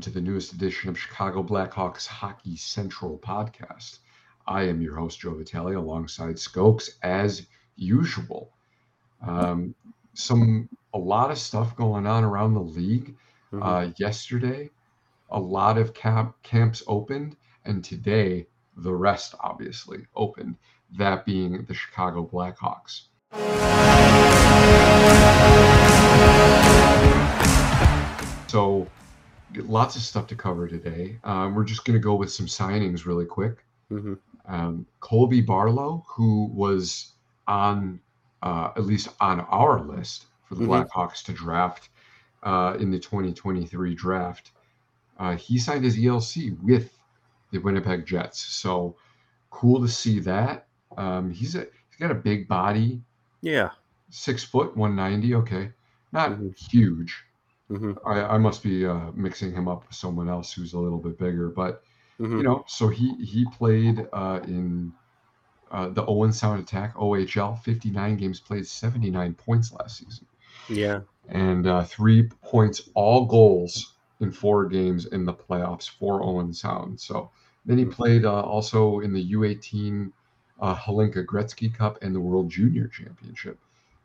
to the newest edition of Chicago Blackhawks Hockey Central podcast. I am your host, Joe Vitali, alongside Skoks, as usual. Um, some a lot of stuff going on around the league. Mhm. Uh, yesterday, a lot of camp camps opened, and today the rest obviously opened. That being the Chicago Blackhawks. So, lots of stuff to cover today. Um, we're just going to go with some signings really quick. Mhm. Um, Colby Barlow, who was on uh, at least on our list for the Mhm. Blackhawks to draft uh, in the 2023 draft, uh, he signed his ELC with the Winnipeg Jets. So cool to see that. Um, he's a he's got a big body, Yeah. six foot, 190. Okay, not Mhm. huge. Hmm I, I must be uh, mixing him up with someone else who's a little bit bigger, but hmm you know, so he he played uh, in uh, the Owen Sound Attack OHL, 59 games played, 79 points last season, Yeah. and uh, three points, all goals in four games in the playoffs for Owen Sound. So then he Mhm. played uh, also in the U18 uh, Hlinka Gretzky Cup and the World Junior Championship.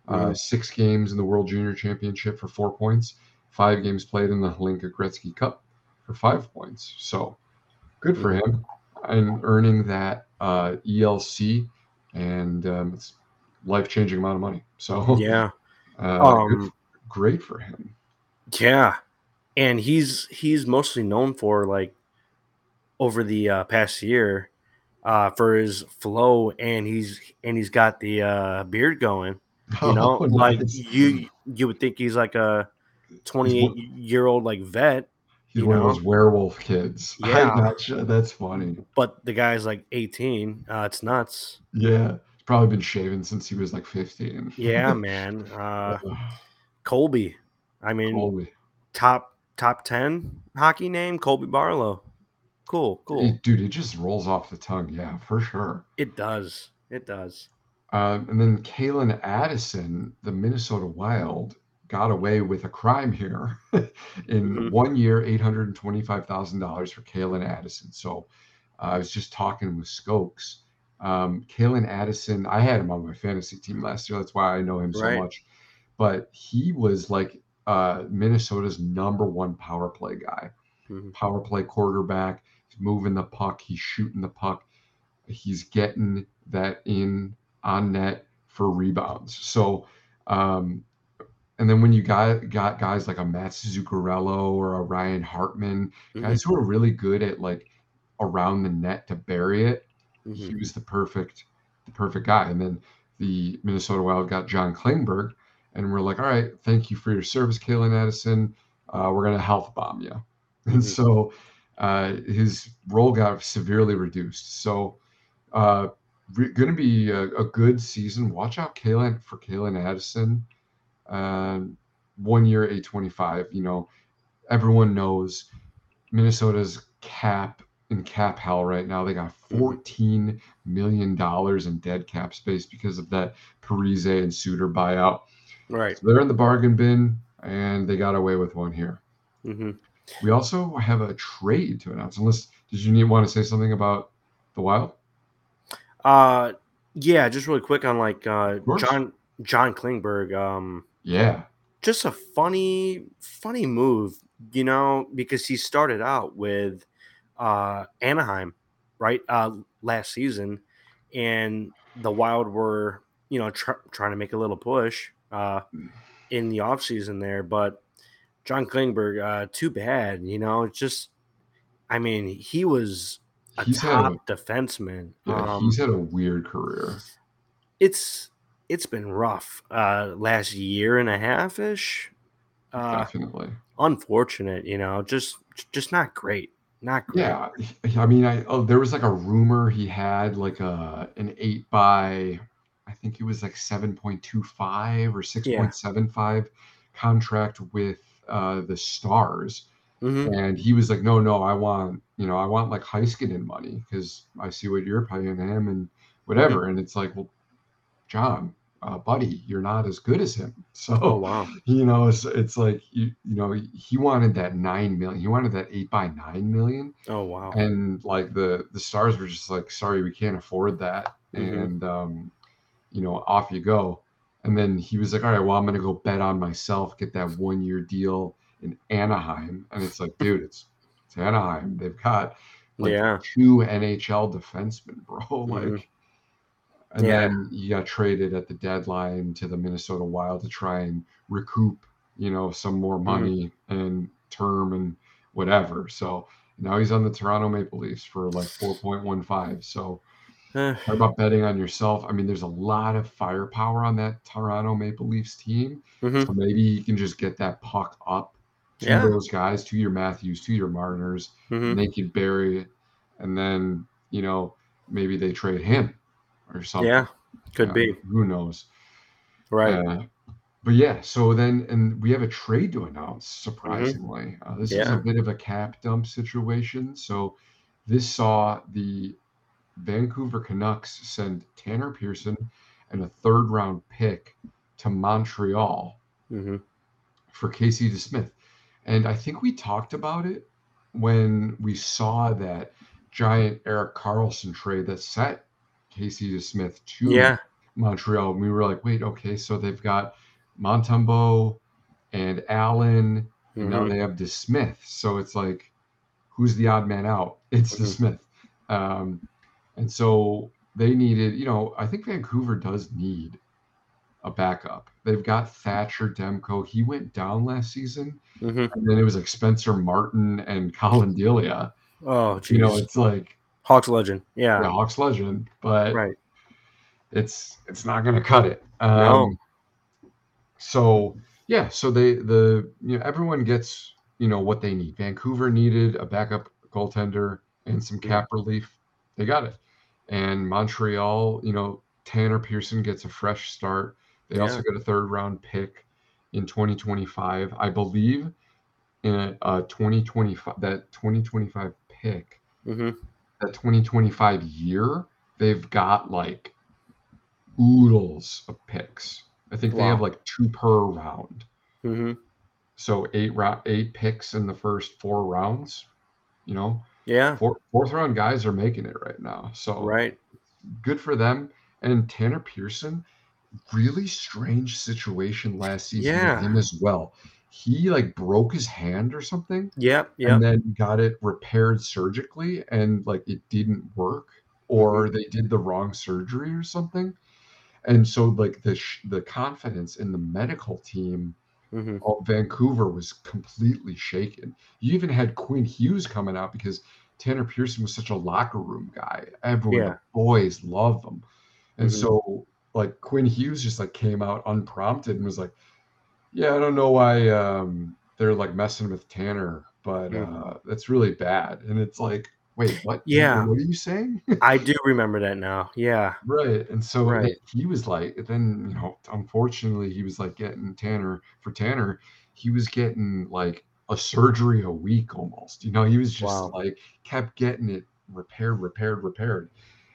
Uh, Mhm. six games in the World Junior Championship for four points, five games played in the Hlinka Gretzky Cup for five points. So good for him and earning that uh, ELC and um, it's life changing amount of money. So Yeah. uh, Um, great for him. yeah. And he's he's mostly known for like over the uh, past year uh, for his flow and he's and he's got the uh, beard going. You know, Oh, like you you would think he's like a 28 year old like vet, He's you one know? of those werewolf kids. Yeah. I gotcha. That's funny. but the guy's like 18. Uh, it's nuts. Yeah. He's probably been shaving since he was like 15. Yeah, man. Uh, Colby. I mean, Holy. top top 10 hockey name colby barlow cool cool It- dude, it just rolls off the tongue. Yeah, for sure. it does it does Um, and then Calen Addison, the Minnesota Wild, got away with a crime here in Mhm. one year, $825,000 for Calen Addison. So uh, I was just talking with Skoks. Um, Calen Addison, I had him on my fantasy team last year. That's why I know him so much. But he was like uh, Minnesota's number one power play guy Mhm. power play quarterback. He's moving the puck. He's shooting the puck. He's getting that in on net for rebounds. So, um, and then when you got got guys like a Matt Zuccarello or a Ryan Hartman, Mhm. guys who are really good at like around the net to bury it, he Mhm. was the perfect the perfect guy. And then the Minnesota Wild got John Klingberg, and we're like, all right, thank you for your service, Calen Addison. Uh, we're gonna health bomb you. And Mhm. so uh, his role got severely reduced. So uh, re- going to be a, a good season. Watch out, Calen for Calen Addison. Um, one year, eight twenty five. You know, everyone knows Minnesota's cap in cap hell right now. They got Mhm. fourteen million dollars in dead cap space because of that Parise and Suter buyout. right So they're in the bargain bin, and they got away with one here. hmm We also have a trade to announce. Unless did you need want to say something about the Wild? uh yeah just really quick on like uh john john klingberg um Yeah, just a funny funny move you know because he started out with uh anaheim right uh last season and the wild were you know tr- trying to make a little push uh in the offseason there but john klingberg uh too bad you know it's just i mean he was a He's top a- defenseman yeah. um, he's had a weird career. it's it's been rough uh last year and a half ish uh Definitely. unfortunate you know just just not great not great. Yeah, I mean, I oh, there was like a rumor he had like a an eight by, I think it was like seven point two five or six point seven five contract with uh the Stars, Mhm. and he was like, no, no, I want you know I want like Heiskanen money because I see what you're paying him and whatever, and it's like, well, John, uh, buddy, you're not as good as him. So, Oh wow. you know, it's, it's like, you, you know, he wanted that 9 million, he wanted that eight by 9 million. Oh wow. And like the, the stars were just like, sorry, we can't afford that. Mhm. And, um, you know, off you go. And then he was like, all right, well, I'm going to go bet on myself, get that one year deal in Anaheim. And it's like, dude, it's, it's Anaheim. They've got like Yeah. two NHL defensemen, bro. Mhm. Like, and Yeah. then you got traded at the deadline to the Minnesota Wild to try and recoup, you know, some more Mm-hmm. money and term and whatever. So now he's on the Toronto Maple Leafs for like 4.15. So Eh, talk about betting on yourself. I mean, there's a lot of firepower on that Toronto Maple Leafs team. mhm. So maybe you can just get that puck up to Yeah. those guys, to your Matthews, to your Marners, Mhm. and they could bury it. And then, you know, maybe they trade him or something. Yeah. Could Uh, be. Who knows? Right. Uh, but yeah, so then, and we have a trade to announce, surprisingly. Uh, this is Mm-hmm. A bit of a cap dump situation. So this saw the Vancouver Canucks send Tanner Pearson and a third round pick to Montreal hmm for Casey DeSmith. And I think we talked about it when we saw that giant Erik Karlsson trade that set Casey DeSmith to Yeah. Montreal. We were like, wait, okay, so they've got Montembeault and Allen, and now Mhm. they have DeSmith. So it's like, who's the odd man out? It's Mhm. DeSmith. Um, and so they needed, you know, I think Vancouver does need a backup. They've got Thatcher Demko. He went down last season, Mhm. and then it was like Spencer Martin and Collin Delia. Oh, geez. You know, it's like Hawks legend. Yeah. the Hawks legend, but Right. it's it's not going to cut it. Um, No. So yeah, so they the you know everyone gets you know what they need. Vancouver needed a backup goaltender and some cap relief. They got it, and Montreal, you know Tanner Pearson gets a fresh start. They also Yeah. get a third round pick in 2025, I believe. In a, a 2025 that 2025 pick hmm that 2025 year, they've got like oodles of picks. I think they have like two per round. hmm So eight round, eight picks in the first four rounds. You know, Yeah. four, fourth round guys are making it right now. So Right. good for them. And Tanner Pearson, really strange situation last season Yeah. with him as well. He like broke his hand or something Yeah, Yep. and then got it repaired surgically and like it didn't work or they did the wrong surgery or something and so like the sh- the confidence in the medical team hmm of Vancouver was completely shaken. You even had Quinn Hughes coming out because Tanner Pearson was such a locker room guy. Everyone, Yeah. boys love him. And Mhm. so like Quinn Hughes just like came out unprompted and was like, Yeah, I don't know why um they're like messing with Tanner, but Mm. uh that's really bad. And it's like, wait, what? Yeah. What are you saying? I do remember that now. Yeah. Right. And so Right. he was like, then, you know, unfortunately, he was like getting Tanner for Tanner, he was getting like a surgery a week almost. You know, he was just Wow. like kept getting it repaired, repaired, repaired.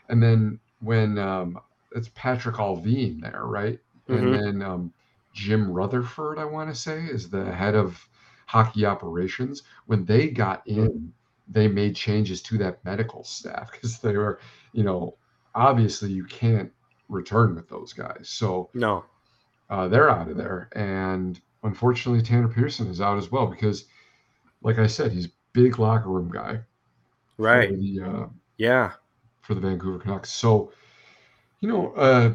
And then when um it's Patrik Allvin there, right? Mhm. And then um Jim Rutherford, I want to say, is the head of hockey operations. When they got in, they made changes to that medical staff because they were, you know, obviously you can't return with those guys. So No. uh, they're out of there. And unfortunately, Tanner Pearson is out as well because, like I said, he's big locker room guy Right. the uh, Yeah. for the Vancouver Canucks. So, you know, uh,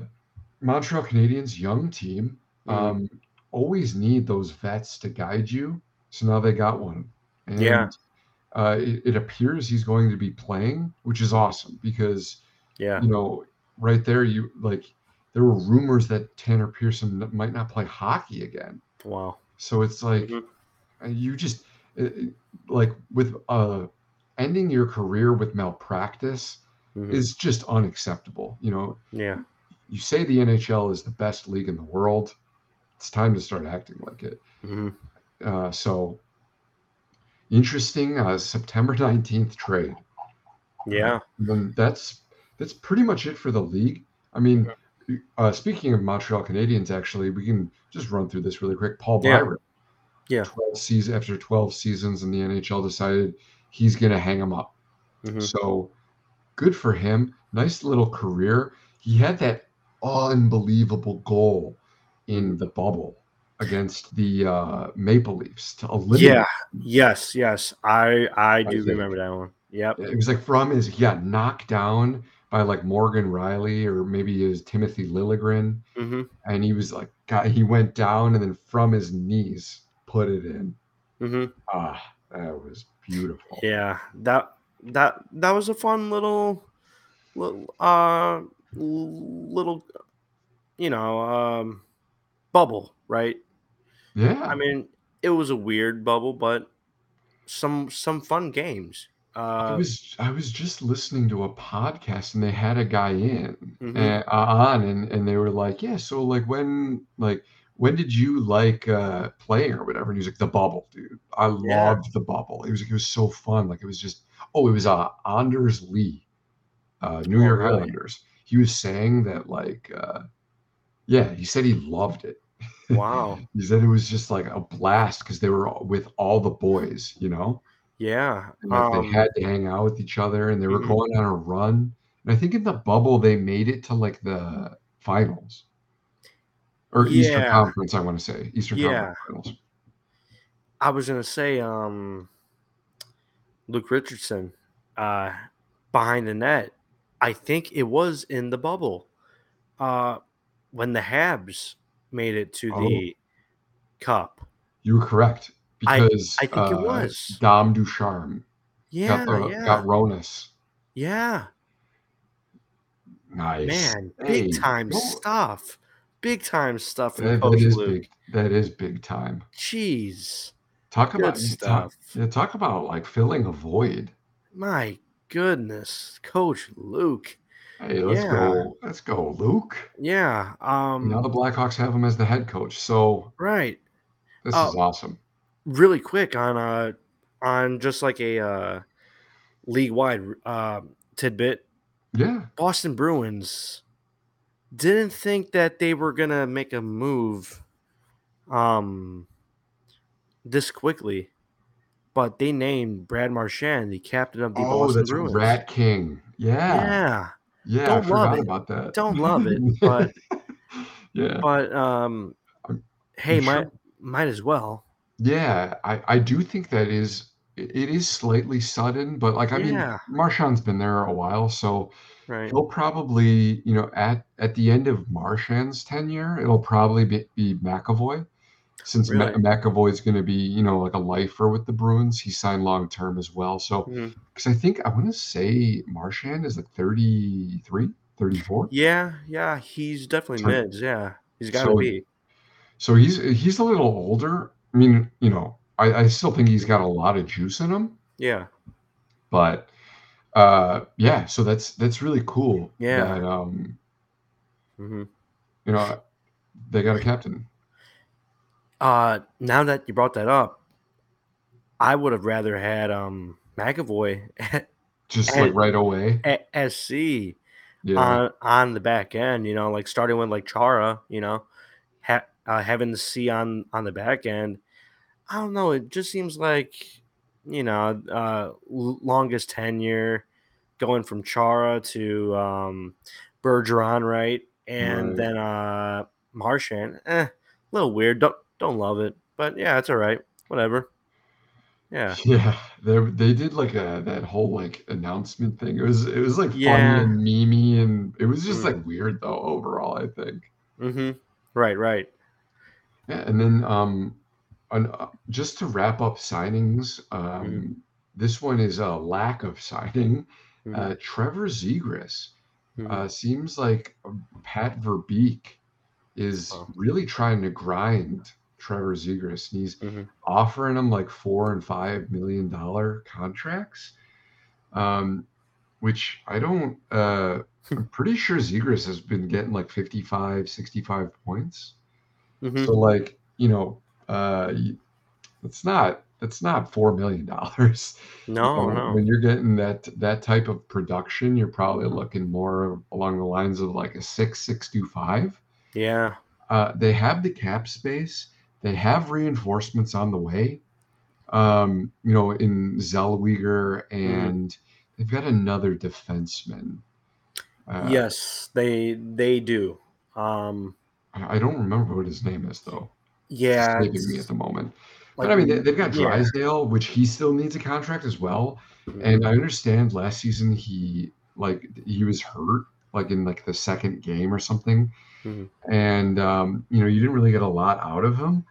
Montreal Canadiens, young team. Um, always need those vets to guide you. So now they got one. And Yeah. uh, it, it appears he's going to be playing, which is awesome because, Yeah. you know, right there, you like, there were rumors that Tanner Pearson might not play hockey again. Wow. So it's like, Mhm. uh, you just, it- it- like, with uh, ending your career with malpractice Mhm. is just unacceptable. You know, Yeah. you say the NHL is the best league in the world. It's time to start acting like it. hmm Uh, so interesting. Uh, September nineteenth trade. Yeah. Then that's that's pretty much it for the league. I mean, uh, speaking of Montreal Canadiens, actually, we can just run through this really quick. Paul Yeah. Byron, Yeah. 12 season after 12 seasons in the NHL, decided he's going to hang him up. Mhm. So good for him. Nice little career. He had that unbelievable goal in the bubble against the uh, Maple Leafs to eliminate. Yeah. Yes. Yes. I I do think. remember that one. Yep. It was like from his yeah got knocked down by like Morgan Rielly or maybe it was Timothy Liljegren, hmm and he was like, God, he went down and then from his knees put it in. hmm Ah, that was beautiful. Yeah. That that that was a fun little little uh little you know um bubble, right? Yeah. I mean, it was a weird bubble, but some some fun games. I Uh, was I was just listening to a podcast and they had a guy in Mhm. and, uh, on and and they were like, yeah, so like when like when did you like uh playing or whatever? And he was like, the bubble, dude. I Yeah. loved the bubble. It was it was so fun. Like it was just oh, it was uh Anders Lee, uh New Oh, York really? Islanders. He was saying that like uh yeah, he said he loved it. wow. He said it was just like a blast because they were with all the boys, you know? Yeah. Like they Um, had to hang out with each other and they were Mhm. going on a run. And I think in the bubble they made it to like the finals. Or Eastern Conference, I want to say. Eastern Yeah. Conference finals. I was gonna say, um, Luke Richardson, uh, behind the net. I think it was in the bubble, uh, when the Habs made it to Oh. the cup. You were correct. Because I think it uh, was. Dom Ducharme Yeah, got, the, yeah, got Ronus. yeah. Nice. Man, Hey, big time stuff. Big time stuff That, that Coach is Luke. big. That is big time. Jeez, Talk good about talk, stuff. yeah, talk about like filling a void. My goodness, Coach Luke. Hey, let's Yeah. go. Let's go, Luke. Yeah. Um. now the Blackhawks have him as the head coach. So right. this Oh. is awesome. really quick on uh on just like a uh league wide uh tidbit Yeah. boston bruins didn't think that they were gonna make a move um this quickly but they named brad marchand the captain of the Oh, boston bruins Rat King. Yeah. yeah Yeah. Don't love it. about that. Don't love it, but- yeah. but um I'm- hey I'm might sure- might as well Yeah. I, I do think that is it is slightly sudden, but like I mean Yeah. Marchand's been there a while, so right he'll probably, you know, at at the end of Marchand's tenure, it'll probably be, be McAvoy. Since Really? McAvoy is going to be, you know, like a lifer with the Bruins, he signed long term as well. So, because I think I want to say Marchand is like 33, 34. yeah yeah he's definitely So- mids yeah he's gotta so- be So he's he's a little older. I mean, you know, I, I still think he's got a lot of juice in him, yeah but uh yeah, so that's that's really cool. Yeah. That um, hmm you know, they got a captain. Uh, now that you brought that up, I would have rather had um McAvoy at, Just And- like right away. at SC Yeah. on on the back end. You know, like starting with like Chara. You know, ha- uh, having the C on on the back end. I don't know. It just seems like you know uh longest tenure going from Chara to um Bergeron, right? And Right. then uh Marchand, eh, a little weird. Don't don't love it, but yeah, it's all right. Whatever. Yeah. Yeah, they they did like a that whole like announcement thing. It was it was like funny and memey and it was just Mm. like weird though overall, I think. Mm-hmm. Right. Right. Yeah, and then um an, uh, just to wrap up signings, um Mhm. this one is a lack of signing. Mhm. Uh Trevor Zegras Mhm. uh seems like Pat Verbeek is Oh. really trying to grind Trevor Zegras and he's Mhm. offering him like four and five million dollar contracts um which i don't uh i'm pretty sure zegras has been getting like 55 65 points Mhm. so like you know uh it's not it's not four million dollars. No, no. When you're getting that that type of production, you're probably looking more along the lines of like a six, six two five. Yeah. Uh, they have the cap space. They have reinforcements on the way. Um, you know, in Zellweger, and mm-hmm. they've got another defenseman. Uh, yes, they they do. Um, I, don't remember what his name is though. Yeah, it's me at the moment. Like, but I mean, they, have got Drysdale, yeah. which he still needs a contract as well. Mm-hmm. And I understand last season he like he was hurt like in like the second game or something, mm-hmm. and um, you know you didn't really get a lot out of him.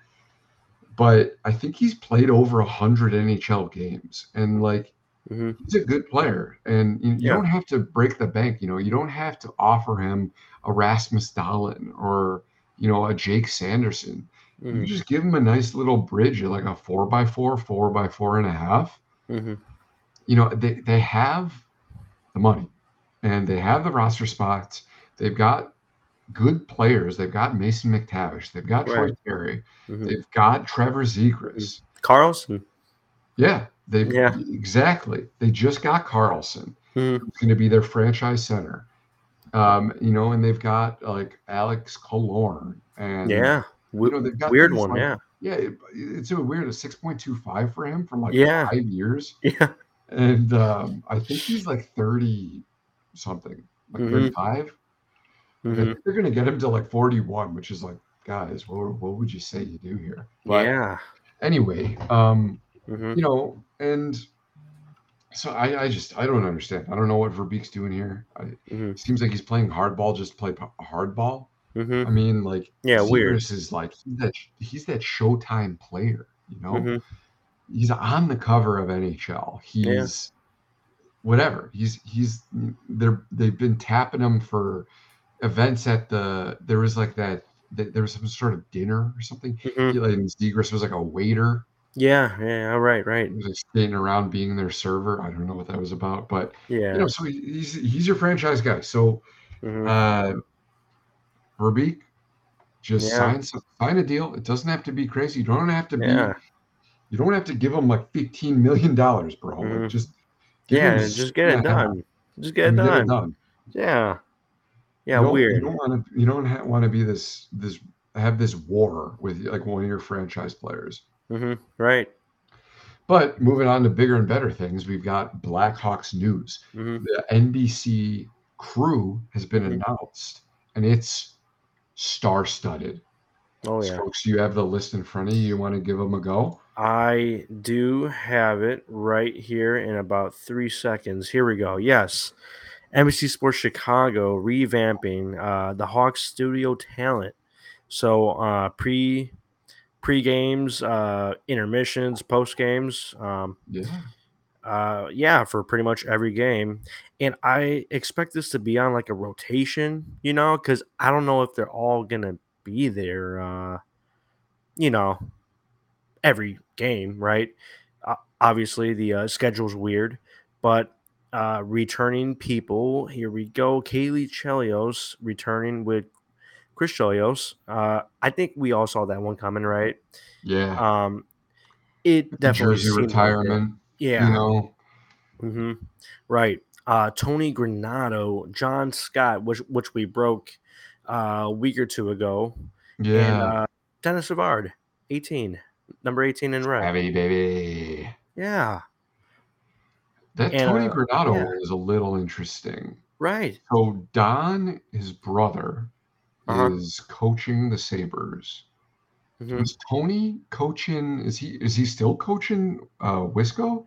But I think he's played over a hundred NHL games, and like mm-hmm. he's a good player. And you, you yeah. don't have to break the bank. You know, you don't have to offer him a Rasmus Dahlin or you know a Jake Sanderson Mm-hmm. You just give him a nice little bridge, like a four by four, four by four and a half. Mm-hmm. You know, they, they have the money and they have the roster spots. They've got good players. They've got Mason McTavish. They've got right. Troy Terry. Mm-hmm. They've got Trevor Zegras. Carlson. Yeah, they yeah. exactly. They just got Carlson, Mm-hmm. It's going to be their franchise center. Um, you know, and they've got like Alex Killorn and yeah, you know, they've got weird one, like, yeah. Yeah, it, it's a weird a six point two five for him from like yeah. five years. Yeah, and um, I think he's like thirty something, like mm-hmm. 35 mm-hmm. They're gonna get him to like forty one, which is like, guys, what what would you say you do here? But yeah. Anyway, um, mm-hmm. you know, and so I, I just I don't understand. I don't know what Verbeek's doing here. I, mm-hmm. Seems like he's playing hardball, just play hardball. Mm-hmm. I mean, like, yeah, weird. Is like he's that he's that Showtime player, you know. Mm-hmm. He's on the cover of NHL. He's yeah. whatever. He's he's they're they've been tapping him for events at the. There was like that. There was some sort of dinner or something. Mm-hmm. Like Zegras was like a waiter. Yeah, yeah, right, right. He was like skating around being their server. I don't know what that was about, but yeah, you know, so he's he's your franchise guy. So, mm-hmm. uh, Verbeek, just yeah. sign sign a deal. It doesn't have to be crazy. You don't have to be. Yeah. You don't have to give them like fifteen million dollars, bro. Mm-hmm. Like just yeah, just get it done. Just get it done. Get it done. Yeah. Yeah, you weird. You don't want to. You don't ha- want to be this this have this war with like one of your franchise players. Mm-hmm. Right. But moving on to bigger and better things, we've got Blackhawks news. Mm-hmm. The NBC crew has been mm-hmm. announced, and it's star-studded. Oh yeah. Folks, you have the list in front of you. You want to give them a go? I do have it right here in about three seconds. Here we go. Yes. NBC Sports Chicago revamping uh, the Hawks studio talent. So uh, pre pre games, uh, intermissions, post games. Um, yeah. Uh, yeah, for pretty much every game. And I expect this to be on like a rotation, you know, because I don't know if they're all gonna be there, uh, you know, every game, right? Uh, obviously, the uh, schedule's weird, but uh, returning people, here we go. Caley Chelios returning with Chris Chelios. Uh, I think we all saw that one coming, right? Yeah. Um, it definitely Jersey retirement. Like yeah. You know. Mm-hmm. Right. Uh, Tony Granato, John Scott, which which we broke uh, a week or two ago. Yeah. And, uh, Denis Savard, 18, number 18 in red. Heavy baby. Yeah. That and, Tony uh, Granato yeah. is a little interesting. Right. So Don, his brother, uh-huh. is coaching the Sabres. Mm-hmm. Was Tony coaching? Is he is he still coaching uh, Wisco,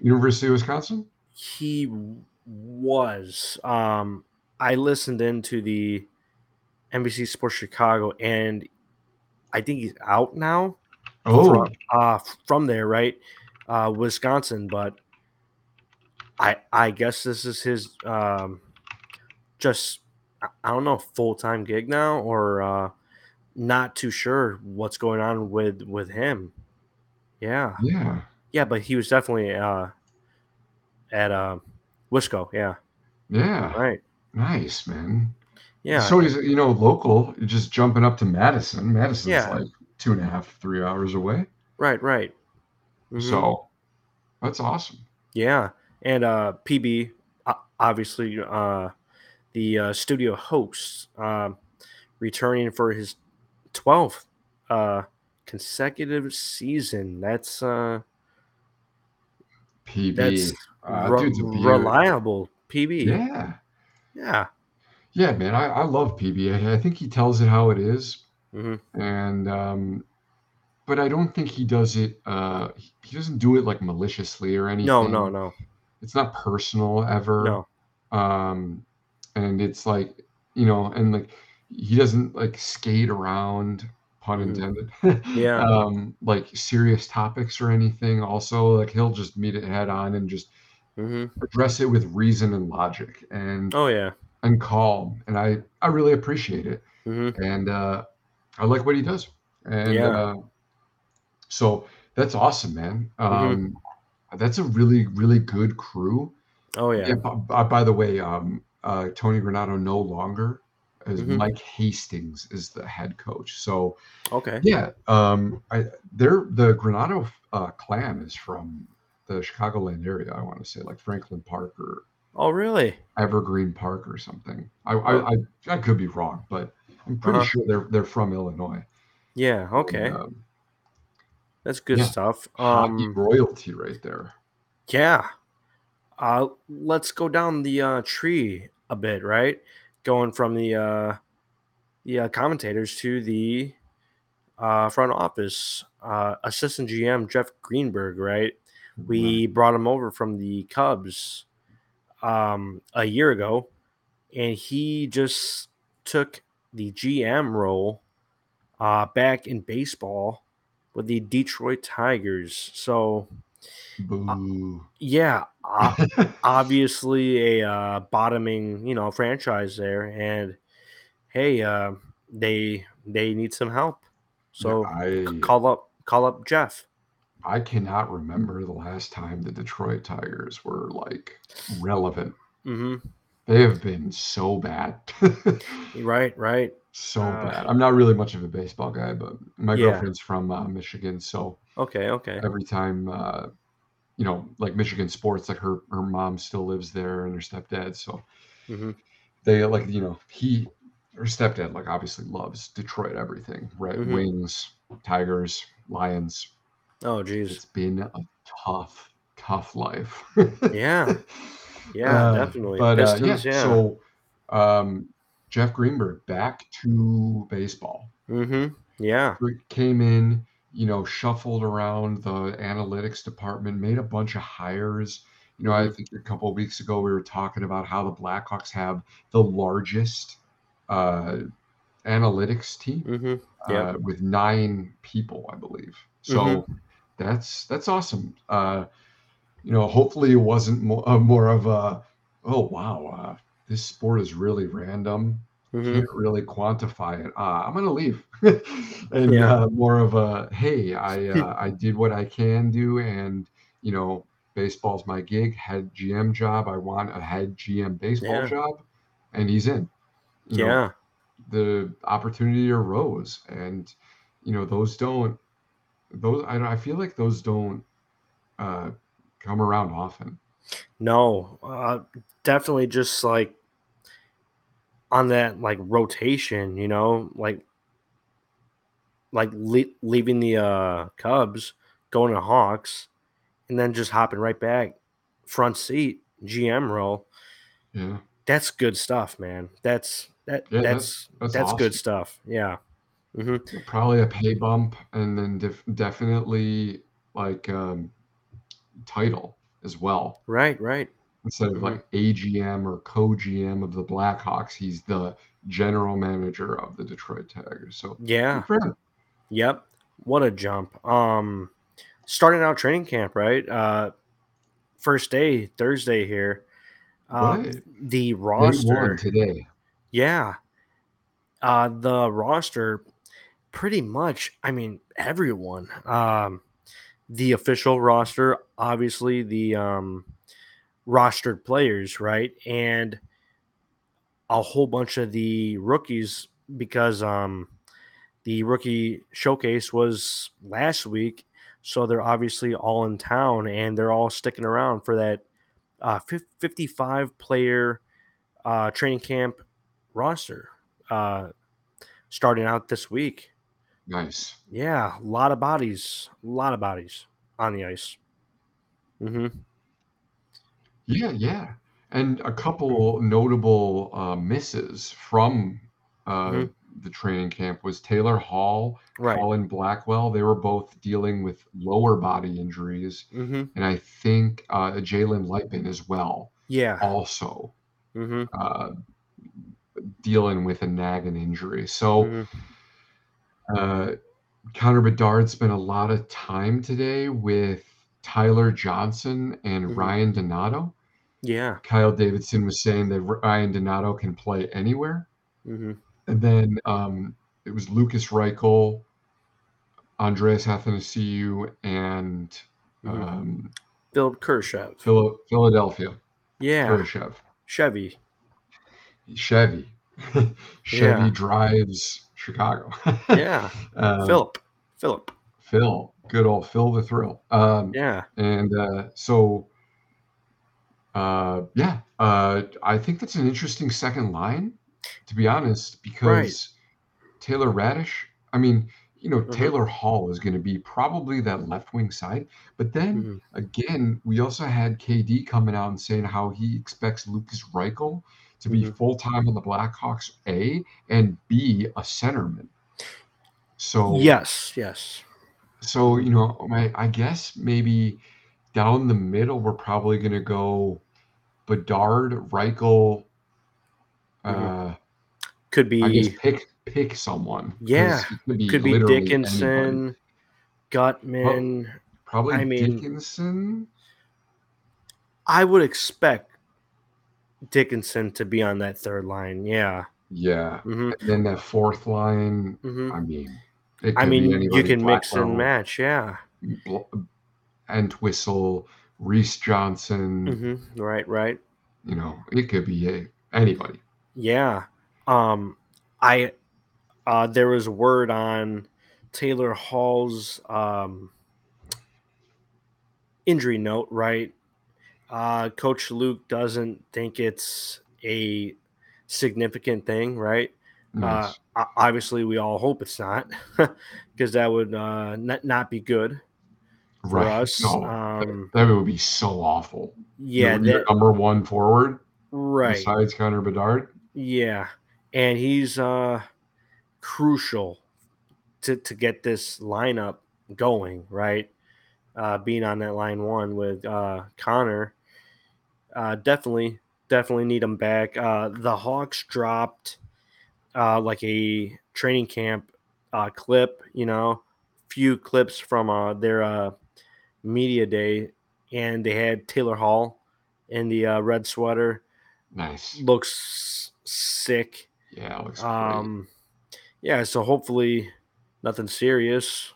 University of Wisconsin? He was. Um, I listened into the NBC Sports Chicago, and I think he's out now. Oh, from, uh, from there, right? Uh, Wisconsin, but I I guess this is his um, just I don't know full time gig now or uh, not too sure what's going on with with him. Yeah. Yeah. Yeah, but he was definitely uh at uh Wisco, yeah. Yeah. Right. Nice, man. Yeah. So he's you know local, just jumping up to Madison. Madison's yeah. like two and a half, three hours away. Right, right. Mhm. So that's awesome. Yeah, and uh, PB, obviously, uh, the uh, studio host, um, returning for his twelfth uh, consecutive season. That's uh, PB. that's Uh, re- reliable. PB. Yeah. Yeah. Yeah, man. I, I love PB. I, I think he tells it how it is. Mhm. And um but I don't think he does it uh he doesn't do it like maliciously or anything. No, no, no, It's not personal ever. no. um and it's like you know and like he doesn't like skate around pun Mhm. intended Yeah. um like serious topics or anything also like he'll just meet it head on and just hmm address it with reason and logic and Oh yeah. and calm and i i really appreciate it hmm and uh i like what he does and Yeah. uh so that's awesome man Mhm. um that's a really really good crew Oh yeah. yeah, b- b- by the way, um, uh, Tony Granato no longer as Mhm. Mike Hastings is the head coach. So Okay. yeah, um, I they're the Granato uh, clan is from the Chicagoland area. I want to say like Franklin Park or Oh really? Evergreen Park or something. I I, Oh. I, I could be wrong, but I'm pretty Uh-huh. sure they're they're from Illinois. Yeah. Okay. And, um, That's good yeah. stuff. Um. royalty right there. Yeah. Uh, let's go down the uh, tree a bit, right? Going from the uh, the uh, commentators to the uh, front office. Uh, assistant GM Jeff Greenberg, right? We brought him over from the Cubs um, a year ago, and he just took the GM role uh, back in baseball with the Detroit Tigers. So, Boo. yeah, uh, obviously a uh, bottoming, you know, franchise there, and hey, uh, they they need some help. So I call up call up Jeff. I cannot remember the last time the Detroit Tigers were like relevant. hmm They have been so bad. Right, right. So Uh, bad. I'm not really much of a baseball guy, but my Yeah. girlfriend's from uh, Michigan, so Okay, okay. every time uh, you know, like Michigan sports, like her her mom still lives there and her stepdad, so hmm they like you know he her stepdad like obviously loves Detroit everything, Red Mhm. Wings, Tigers, Lions. Oh, geez. It's been a tough, tough life. Yeah, yeah, Uh, definitely. But uh, yeah, yeah. so um, Jeff Greenberg back to baseball. hmm Yeah. Came in, you know, shuffled around the analytics department, made a bunch of hires. You know, I think a couple of weeks ago we were talking about how the Blackhawks have the largest uh, analytics team hmm Yeah. uh, with nine people, I believe. So Mhm. that's that's awesome. Uh, you know, hopefully it wasn't more, uh, more of a, oh wow, uh, this sport is really random. hmm Can't really quantify it. Uh, I'm gonna leave. and Yeah. uh, more of a, hey, I uh, I did what I can do, and you know, baseball's my gig. Head GM job. I want a head GM baseball Yeah. job, and he's in. You know, Yeah. the opportunity arose and you know those don't those i, I feel like those don't uh come around often No, uh, definitely just like on that like rotation, you know, like like le- leaving the uh Cubs, going to Hawks, and then just hopping right back front seat GM role. yeah That's good stuff, man. That's that Yeah, that's that's that's, good awesome. stuff. Yeah. hmm probably a pay bump and then def- definitely like um title as well Right, right. Instead of like agm or co-gm of the blackhawks he's the general manager of the detroit tigers so Yeah. good for him. Yep. What a jump. Um starting out training camp, right? Uh first day, Thursday here. Um, Right. the roster. today Yeah. Uh the roster pretty much, I mean, everyone. Um the official roster, obviously the um rostered players, right? And a whole bunch of the rookies because um the rookie showcase was last week, So they're obviously all in town and they're all sticking around for that uh, 55 player uh, training camp roster uh, starting out this week. Nice. Yeah, a lot of bodies, a lot of bodies on the ice. Mm-hmm. Yeah, yeah. And a couple notable uh, misses from uh, Mhm. the training camp was Taylor Hall, Right. Colin Blackwell. They were both dealing with lower body injuries. Mm-hmm. And I think uh, Jalen Lightman as well, Yeah. also Mm-hmm. uh, dealing with a nagging injury. So Mhm. uh, Connor Bedard spent a lot of time today with Tyler Johnson and Mhm. Ryan Donato. Yeah. Kyle Davidson was saying that Ryan Donato can play anywhere. Mm-hmm. And then um, it was Lukas Reichel, Andreas Athanasiou, and Mhm. um, Philipp Kurashev. Phila- Philadelphia, yeah. Khrushchev. Chevy. Chevy. Chevy Yeah. drives Chicago. Yeah. Um, Philip. Philip. Phil. Good old Phil the Thrill. Um, Yeah. And uh, so, uh, yeah, uh, I think that's an interesting second line, to be honest, because Taylor Raddysh, I mean, you know, Mhm. Taylor Hall is going to be probably that left wing side. But then Mhm. again, we also had KD coming out and saying how he expects Lukas Reichel to be Mhm. full time on the Blackhawks, A, and B, a centerman. So, Yes. Yes. So you know, my I guess maybe down the middle, we're probably going to go Bedard, Reichel. Mhm. Uh, Could I guess be. pick pick someone. 'cause Yeah, it could be, Could be literally anybody. Dickinson, Guttman. Probably I mean- Dickinson. I would expect Dickinson to be on that third line. Yeah. Yeah, hmm and then that fourth line. hmm I mean, it I mean, you can mix and match. Yeah. Entwistle, Reese Johnson. hmm Right. Right. You know, it could be anybody. Yeah. Um, I uh, there was word on Taylor Hall's um, injury note, right? Uh, Coach Luke doesn't think it's a significant thing, right? Nice. Uh, obviously, we all hope it's not, because that would uh, not not be good for us. No, Um, that would be so awful. yeah, that, number one forward right. besides Connor Bedard. Yeah, and he's uh crucial to to get this lineup going, right? Uh being on that line one with uh Connor. Uh definitely definitely need him back. Uh the Hawks dropped uh like a training camp uh clip, you know, few clips from uh their uh media day and they had Taylor Hall in the uh, red sweater Nice. looks sick. Yeah, it looks. Um, yeah, so hopefully nothing serious.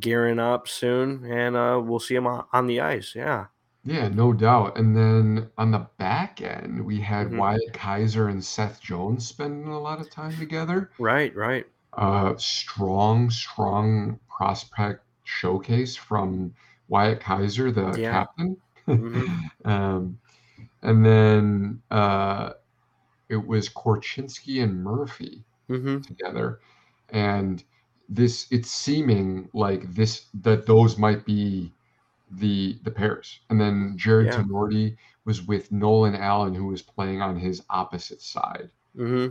Gearing up soon, and uh, we'll see him on the ice. Yeah, Yeah, no doubt. And then on the back end, we had Mhm. Wyatt Kaiser and Seth Jones spending a lot of time together. right, right. Uh, strong, strong prospect showcase from Wyatt Kaiser, the Yeah. captain. Mhm. um, and then uh, it was Korchinski and Murphy hmm together, and this it's seeming like this that those might be the the pairs. And then Jarred Yeah. Tinordi was with Nolan Allan, who was playing on his opposite side. hmm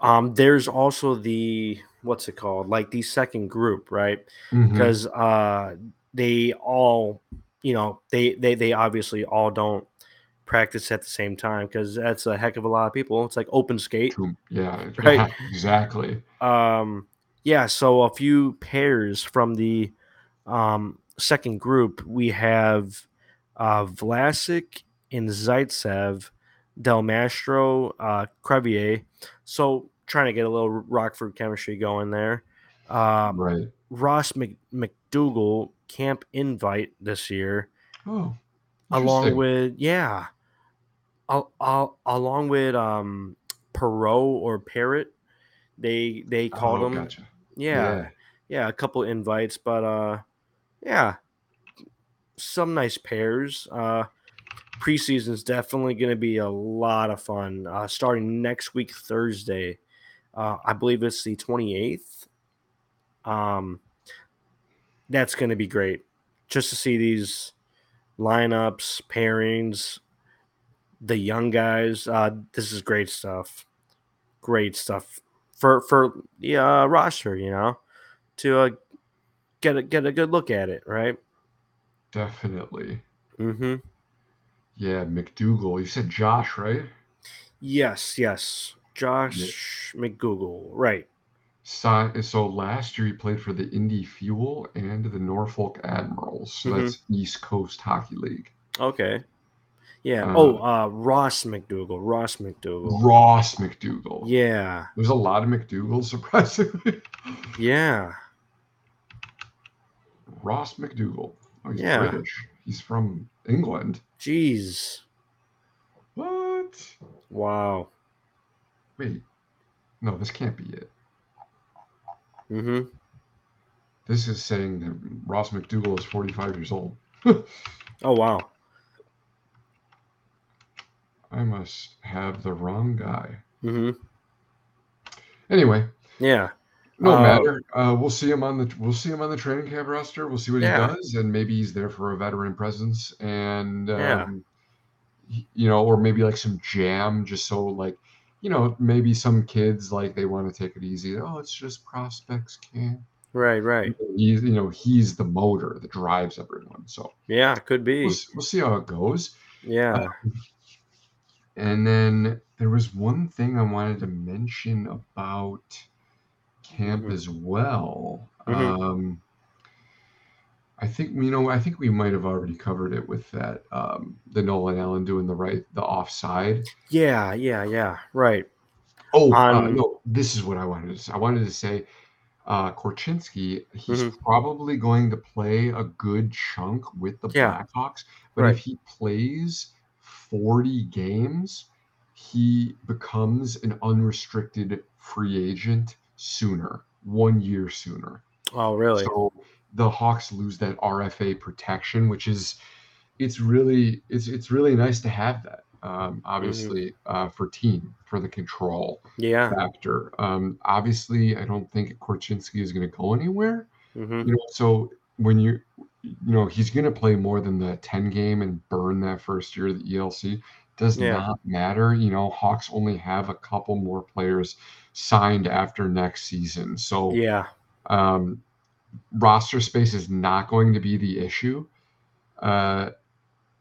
Um, there's also the what's it called? Like the second group, right? Mhm. Because uh, they all, you know, they they they obviously all don't practice at the same time because that's a heck of a lot of people. It's like open skate. Two- yeah, Right. yeah, exactly. Um, yeah, so a few pairs from the um, second group. We have uh, Vlasic and Zaitsev, Del Mastro, uh, Crevier. So trying to get a little Rockford chemistry going there. Um, Right. Ross Mc- McDougal camp invite this year, Oh, along with yeah, al- al- along with um, Perot or Parrot. They they called oh, him gotcha. yeah, yeah, a couple invites, but uh, yeah, some nice pairs. Uh, preseason is definitely going to be a lot of fun. Uh, starting next week, Thursday, uh, I believe it's the 28th. Um, that's going to be great just to see these lineups, pairings, the young guys. Uh, this is great stuff. Great stuff for for the uh, roster, you know, to uh, get a get a good look at it, right? Definitely. Mm-hmm. Yeah, McDougal. You said Josh, right? Yes, yes. Josh McDougal. right. So, so last year he played for the Indy Fuel and the Norfolk Admirals. So Mhm. that's East Coast Hockey League. Okay. Yeah. Uh, oh, uh, Ross McDougal. Ross McDougal. Ross McDougal. Yeah. There's a lot of McDougal, surprisingly. Yeah. Ross McDougal. Oh, he's Yeah. British. He's from England. Jeez. What? Wow. Wait. No, this can't be it. Mm-hmm. This is saying that Ross McDougal is 45 years old. Oh wow. I must have the wrong guy. Mm-hmm. Anyway, Yeah. No Uh, matter. Uh, we'll see him on the we'll see him on the training camp roster. We'll see what Yeah. he does, and maybe he's there for a veteran presence, and um, y- you know, or maybe like some jam, just so like, you know, maybe some kids like they want to take it easy. Oh, it's just prospects camp. Right. Right. He's you know he's the motor that drives everyone. So Yeah. Could be. we'll, we'll see how it goes. Yeah. And then there was one thing I wanted to mention about camp Mhm. as well. Mhm. Um, I think you know I think we might have already covered it with that um, the Nolan Allan doing the right the offside. Yeah. Yeah. Yeah. Right. Oh uh, On- no, this is what I wanted to say. I wanted to say uh, Korchinski. He's Mhm. probably going to play a good chunk with the Yeah. Blackhawks, but Right. if he plays 40 games, he becomes an unrestricted free agent sooner, one year sooner. Oh really? So the Hawks lose that RFA protection, which is it's really it's it's really nice to have that. Um, obviously, uh, for team for the control Yeah. factor. Um, obviously, I don't think Korchinski is going to go anywhere. Mm-hmm. You know, so when you you know he's going to play more than the 10 game and burn that first year of the ELC does Yeah. not matter. You know, Hawks only have a couple more players signed after next season. So Yeah. um, roster space is not going to be the issue. Uh,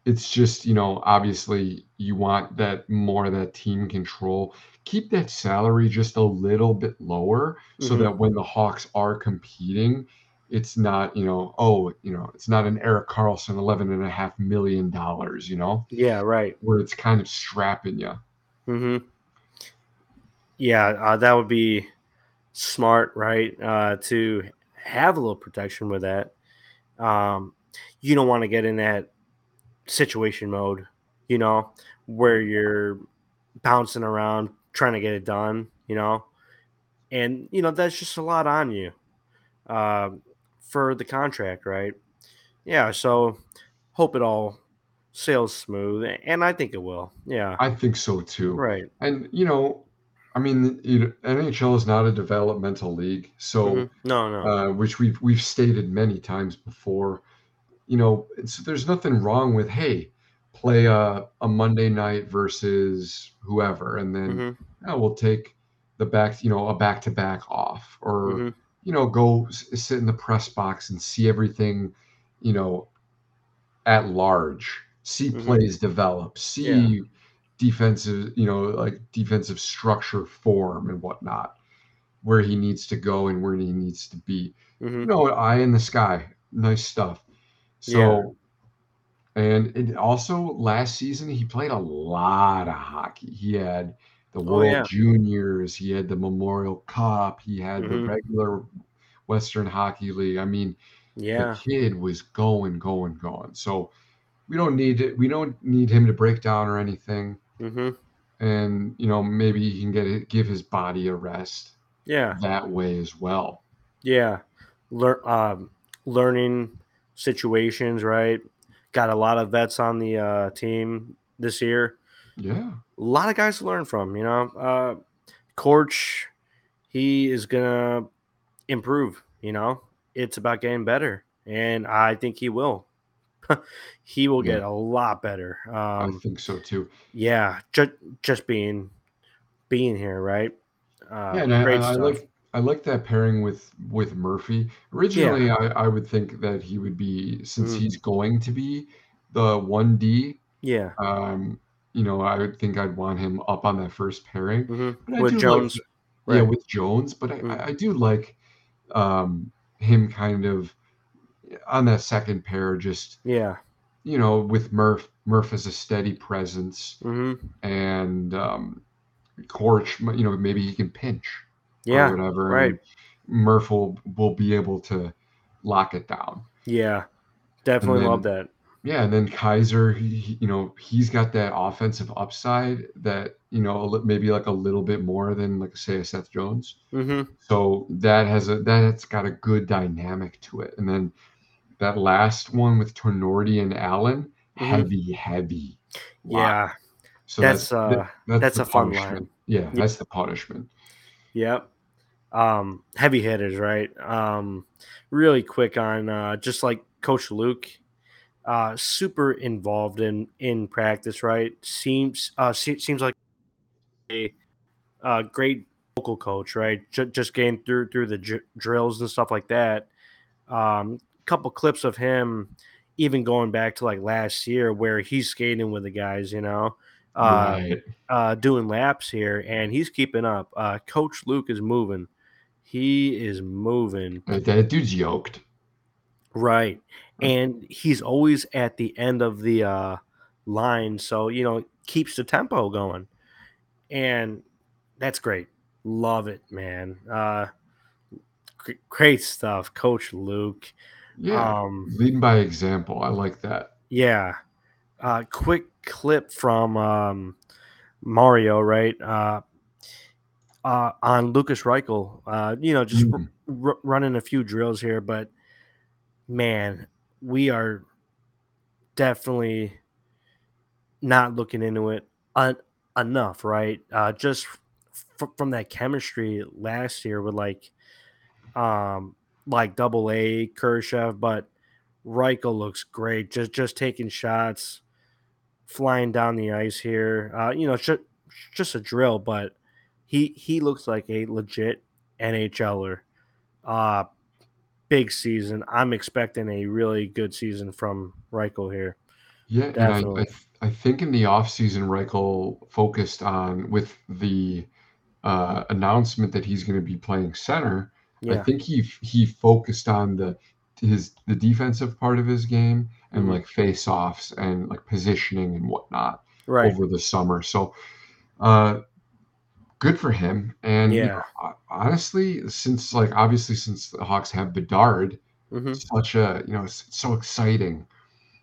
it's just, you know, obviously you want that more of that team control. Keep that salary just a little bit lower so Mhm. that when the Hawks are competing, it's not, you know, oh, you know, it's not an Erik Karlsson eleven and a half million dollars, you know, Yeah. Right. where it's kind of strapping you. Mm-hmm. Yeah, uh, that would be smart, right? Uh, to have a little protection with that. Um, you don't want to get in that situation mode, you know, where you're bouncing around trying to get it done, you know, and you know that's just a lot on you uh, for the contract, right? Yeah, so hope it all sails smooth, and I think it will. Yeah, I think so too. right. And you know, I mean, you know, NHL is not a developmental league, so Mhm. No, no. uh, which we've we've stated many times before. You know, there's nothing wrong with hey, play a, a Monday night versus whoever, and then Mhm. yeah, we'll take the back, you know, a back to back off, or Mhm. You know, go s- sit in the press box and see everything, you know, at large, see Mhm. plays develop, see defensive, you know, like defensive structure form and whatnot, where he needs to go and where he needs to be. Mhm. You know, eye in the sky, nice stuff. So, and it also last season he played a lot of hockey. He had the Oh, World yeah. Juniors, he had the Memorial Cup, he had the Mhm. regular Western Hockey League. I mean, Yeah. the kid was going, going, going. So we don't need it. We don't need him to break down or anything. hmm And you know, maybe he can get it, give his body a rest Yeah. that way as well. Yeah. Learn um, learning situations, right? Got a lot of vets on the uh, team this year. Yeah. A lot of guys to learn from, you know. Uh, Corch, he is gonna improve. You know, it's about getting better, and I think he will. he will Yeah. get a lot better. Um, I think so too. yeah, just just being being here, right? Uh, Yeah, and I, I like I like that pairing with with Murphy. Originally, I, I would think that he would be since Mhm. he's going to be the one D. Yeah, Um, you know, I would think I'd want him up on that first pairing. hmm with do like Jones, yeah with Jones, but I, Mhm. I do like um him kind of on that second pair, just Yeah, you know, with Murph Murph as a steady presence hmm and um Corch, you know, maybe he can pinch or yeah, whatever, right. and Murph will will be able to lock it down. Yeah, definitely love that. Yeah, and then Kaiser, he, he- you know, he's got that offensive upside that you know a li- maybe like a little bit more than like say a Seth Jones. hmm So that has a that's got a good dynamic to it. And then that last one with Tinordi and Allan, hmm heavy, heavy line. Yeah, So that's that's uh, that, that's the a fun line. Yeah, Yeah, that's the punishment. yep. Um, heavy hitters, right? Um, really quick on uh, just like Coach Luke, uh, super involved in in practice, right? Seems uh, se- seems like a uh, great vocal coach, right? J- just getting through through the dr- drills and stuff like that. Um, couple clips of him, even going back to like last year, where he's skating with the guys, you know, uh, Right. uh, doing laps here, and he's keeping up. Uh, Coach Luke is moving. He is moving that dude's yoked. Right, and he's always at the end of the uh, line, so you know keeps the tempo going, and that's great. Love it, man. Uh, gr- great stuff, Coach Luke. Yeah. Um, Leading by example. I like that. yeah. Uh, quick clip from um, Mario, right? Uh, uh, on Lukas Reichel. Uh, you know, just r- Mm. r- running a few drills here, but man, we are definitely not looking into it un- enough, right? Uh, just f- from that chemistry last year with like, um, like double A Kurashev, but Reichel looks great. Just just taking shots, flying down the ice here. Uh, you know, just just a drill, but he he looks like a legit NHLer. Uh, big season. I'm expecting a really good season from Reichel here. Yeah, and I, I I think in the offseason, Reichel focused on with the uh, announcement that he's going to be playing center. I think he he focused on the his the defensive part of his game and Mhm. like face offs and like positioning and whatnot Right. over the summer. So uh, good for him. And you know, honestly, since like obviously since the Hawks have Bedard, hmm such a you know it's so exciting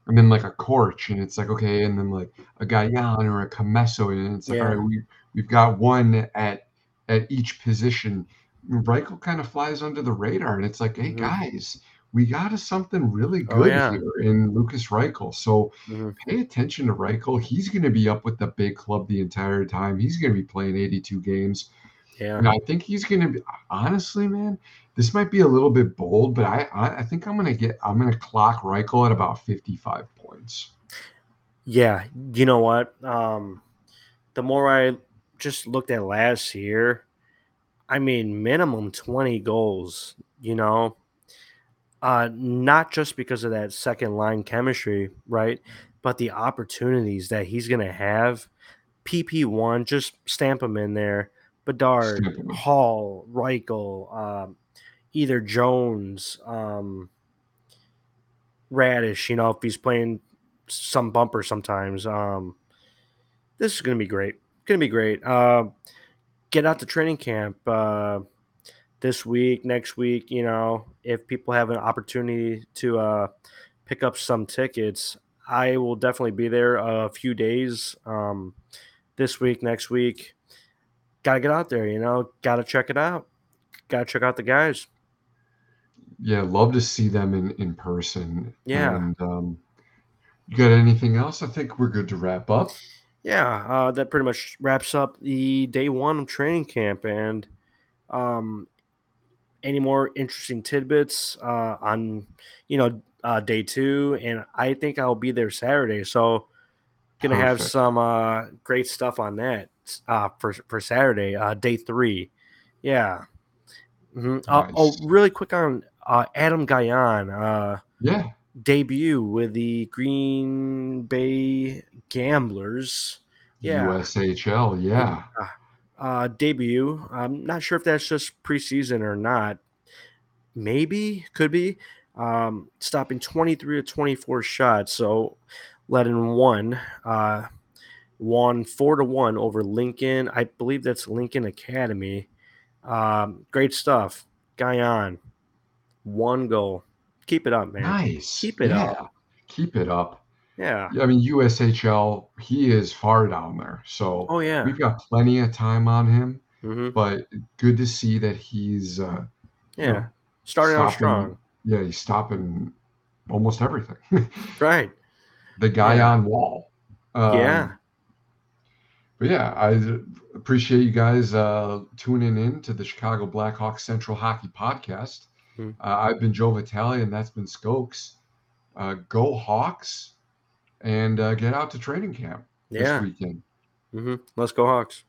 and then like a Corch, and it's like okay, and then like a Gajan or a Commesso, and it's like all Yeah. right, we we've got one at at each position. Reichel kind of flies under the radar, and it's like, hey hmm guys, we got a something really Oh good yeah. here in Lukas Reichel. So hmm pay attention to Reichel. He's going to be up with the big club the entire time. He's going to be playing 82 games. Yeah. And I think he's going to be honestly, man. This might be a little bit bold, but I I, I think I'm going to get I'm going to clock Reichel at about 55 points. Yeah. You know what? Um, the more I just looked at last year, I mean, minimum 20 goals, you know, uh, not just because of that second line chemistry, right? But the opportunities that he's going to have. PP1, just stamp him in there. Bedard, Stamp him in. Hall, Reichel, um, either Jones, um, Raddysh, you know, if he's playing some bumper sometimes. Um, this is going to be great. Going to be great. Uh, get out to training camp uh, this week, next week. You know, if people have an opportunity to uh, pick up some tickets, I will definitely be there a few days um, this week, next week. Got to get out there, you know, got to check it out. Got to check out the guys. yeah, love to see them in in person. Yeah. And um, you got anything else? I think we're good to wrap up. Yeah, uh, that pretty much wraps up the day one of training camp. And um, any more interesting tidbits uh, on, you know, uh, day two? And I think I'll be there Saturday, so gonna have some uh, great stuff on that uh, for for Saturday, uh, day three. Yeah. hmm Uh, oh, really quick on uh, Adam Gajan. Uh, Yeah. debut with the Green Bay Gamblers. Yeah. USHL. Yeah. Uh, debut. I'm not sure if that's just preseason or not. Maybe, could be. Um, stopping 23 to 24 shots. So let in one, uh, won four to one over Lincoln. I believe that's Lincoln Academy. Um, great stuff. Gajan, one goal. Keep it up, man. Nice. Keep it yeah. up. Keep it up. Yeah. I mean USHL, he is far down there. So Oh yeah. we've got plenty of time on him, hmm but good to see that he's uh you Yeah. know, Starting out strong. Yeah, he's stopping almost everything. Right. the guy Yeah. on wall. Um, yeah. But yeah, I appreciate you guys uh, tuning in to the Chicago Blackhawks Central Hockey Podcast. Hmm. Uh, I've been Joe Vitali, and that's been Skoks. Uh, go Hawks, and uh, get out to training camp yeah. this weekend. Mm-hmm. Let's go, Hawks.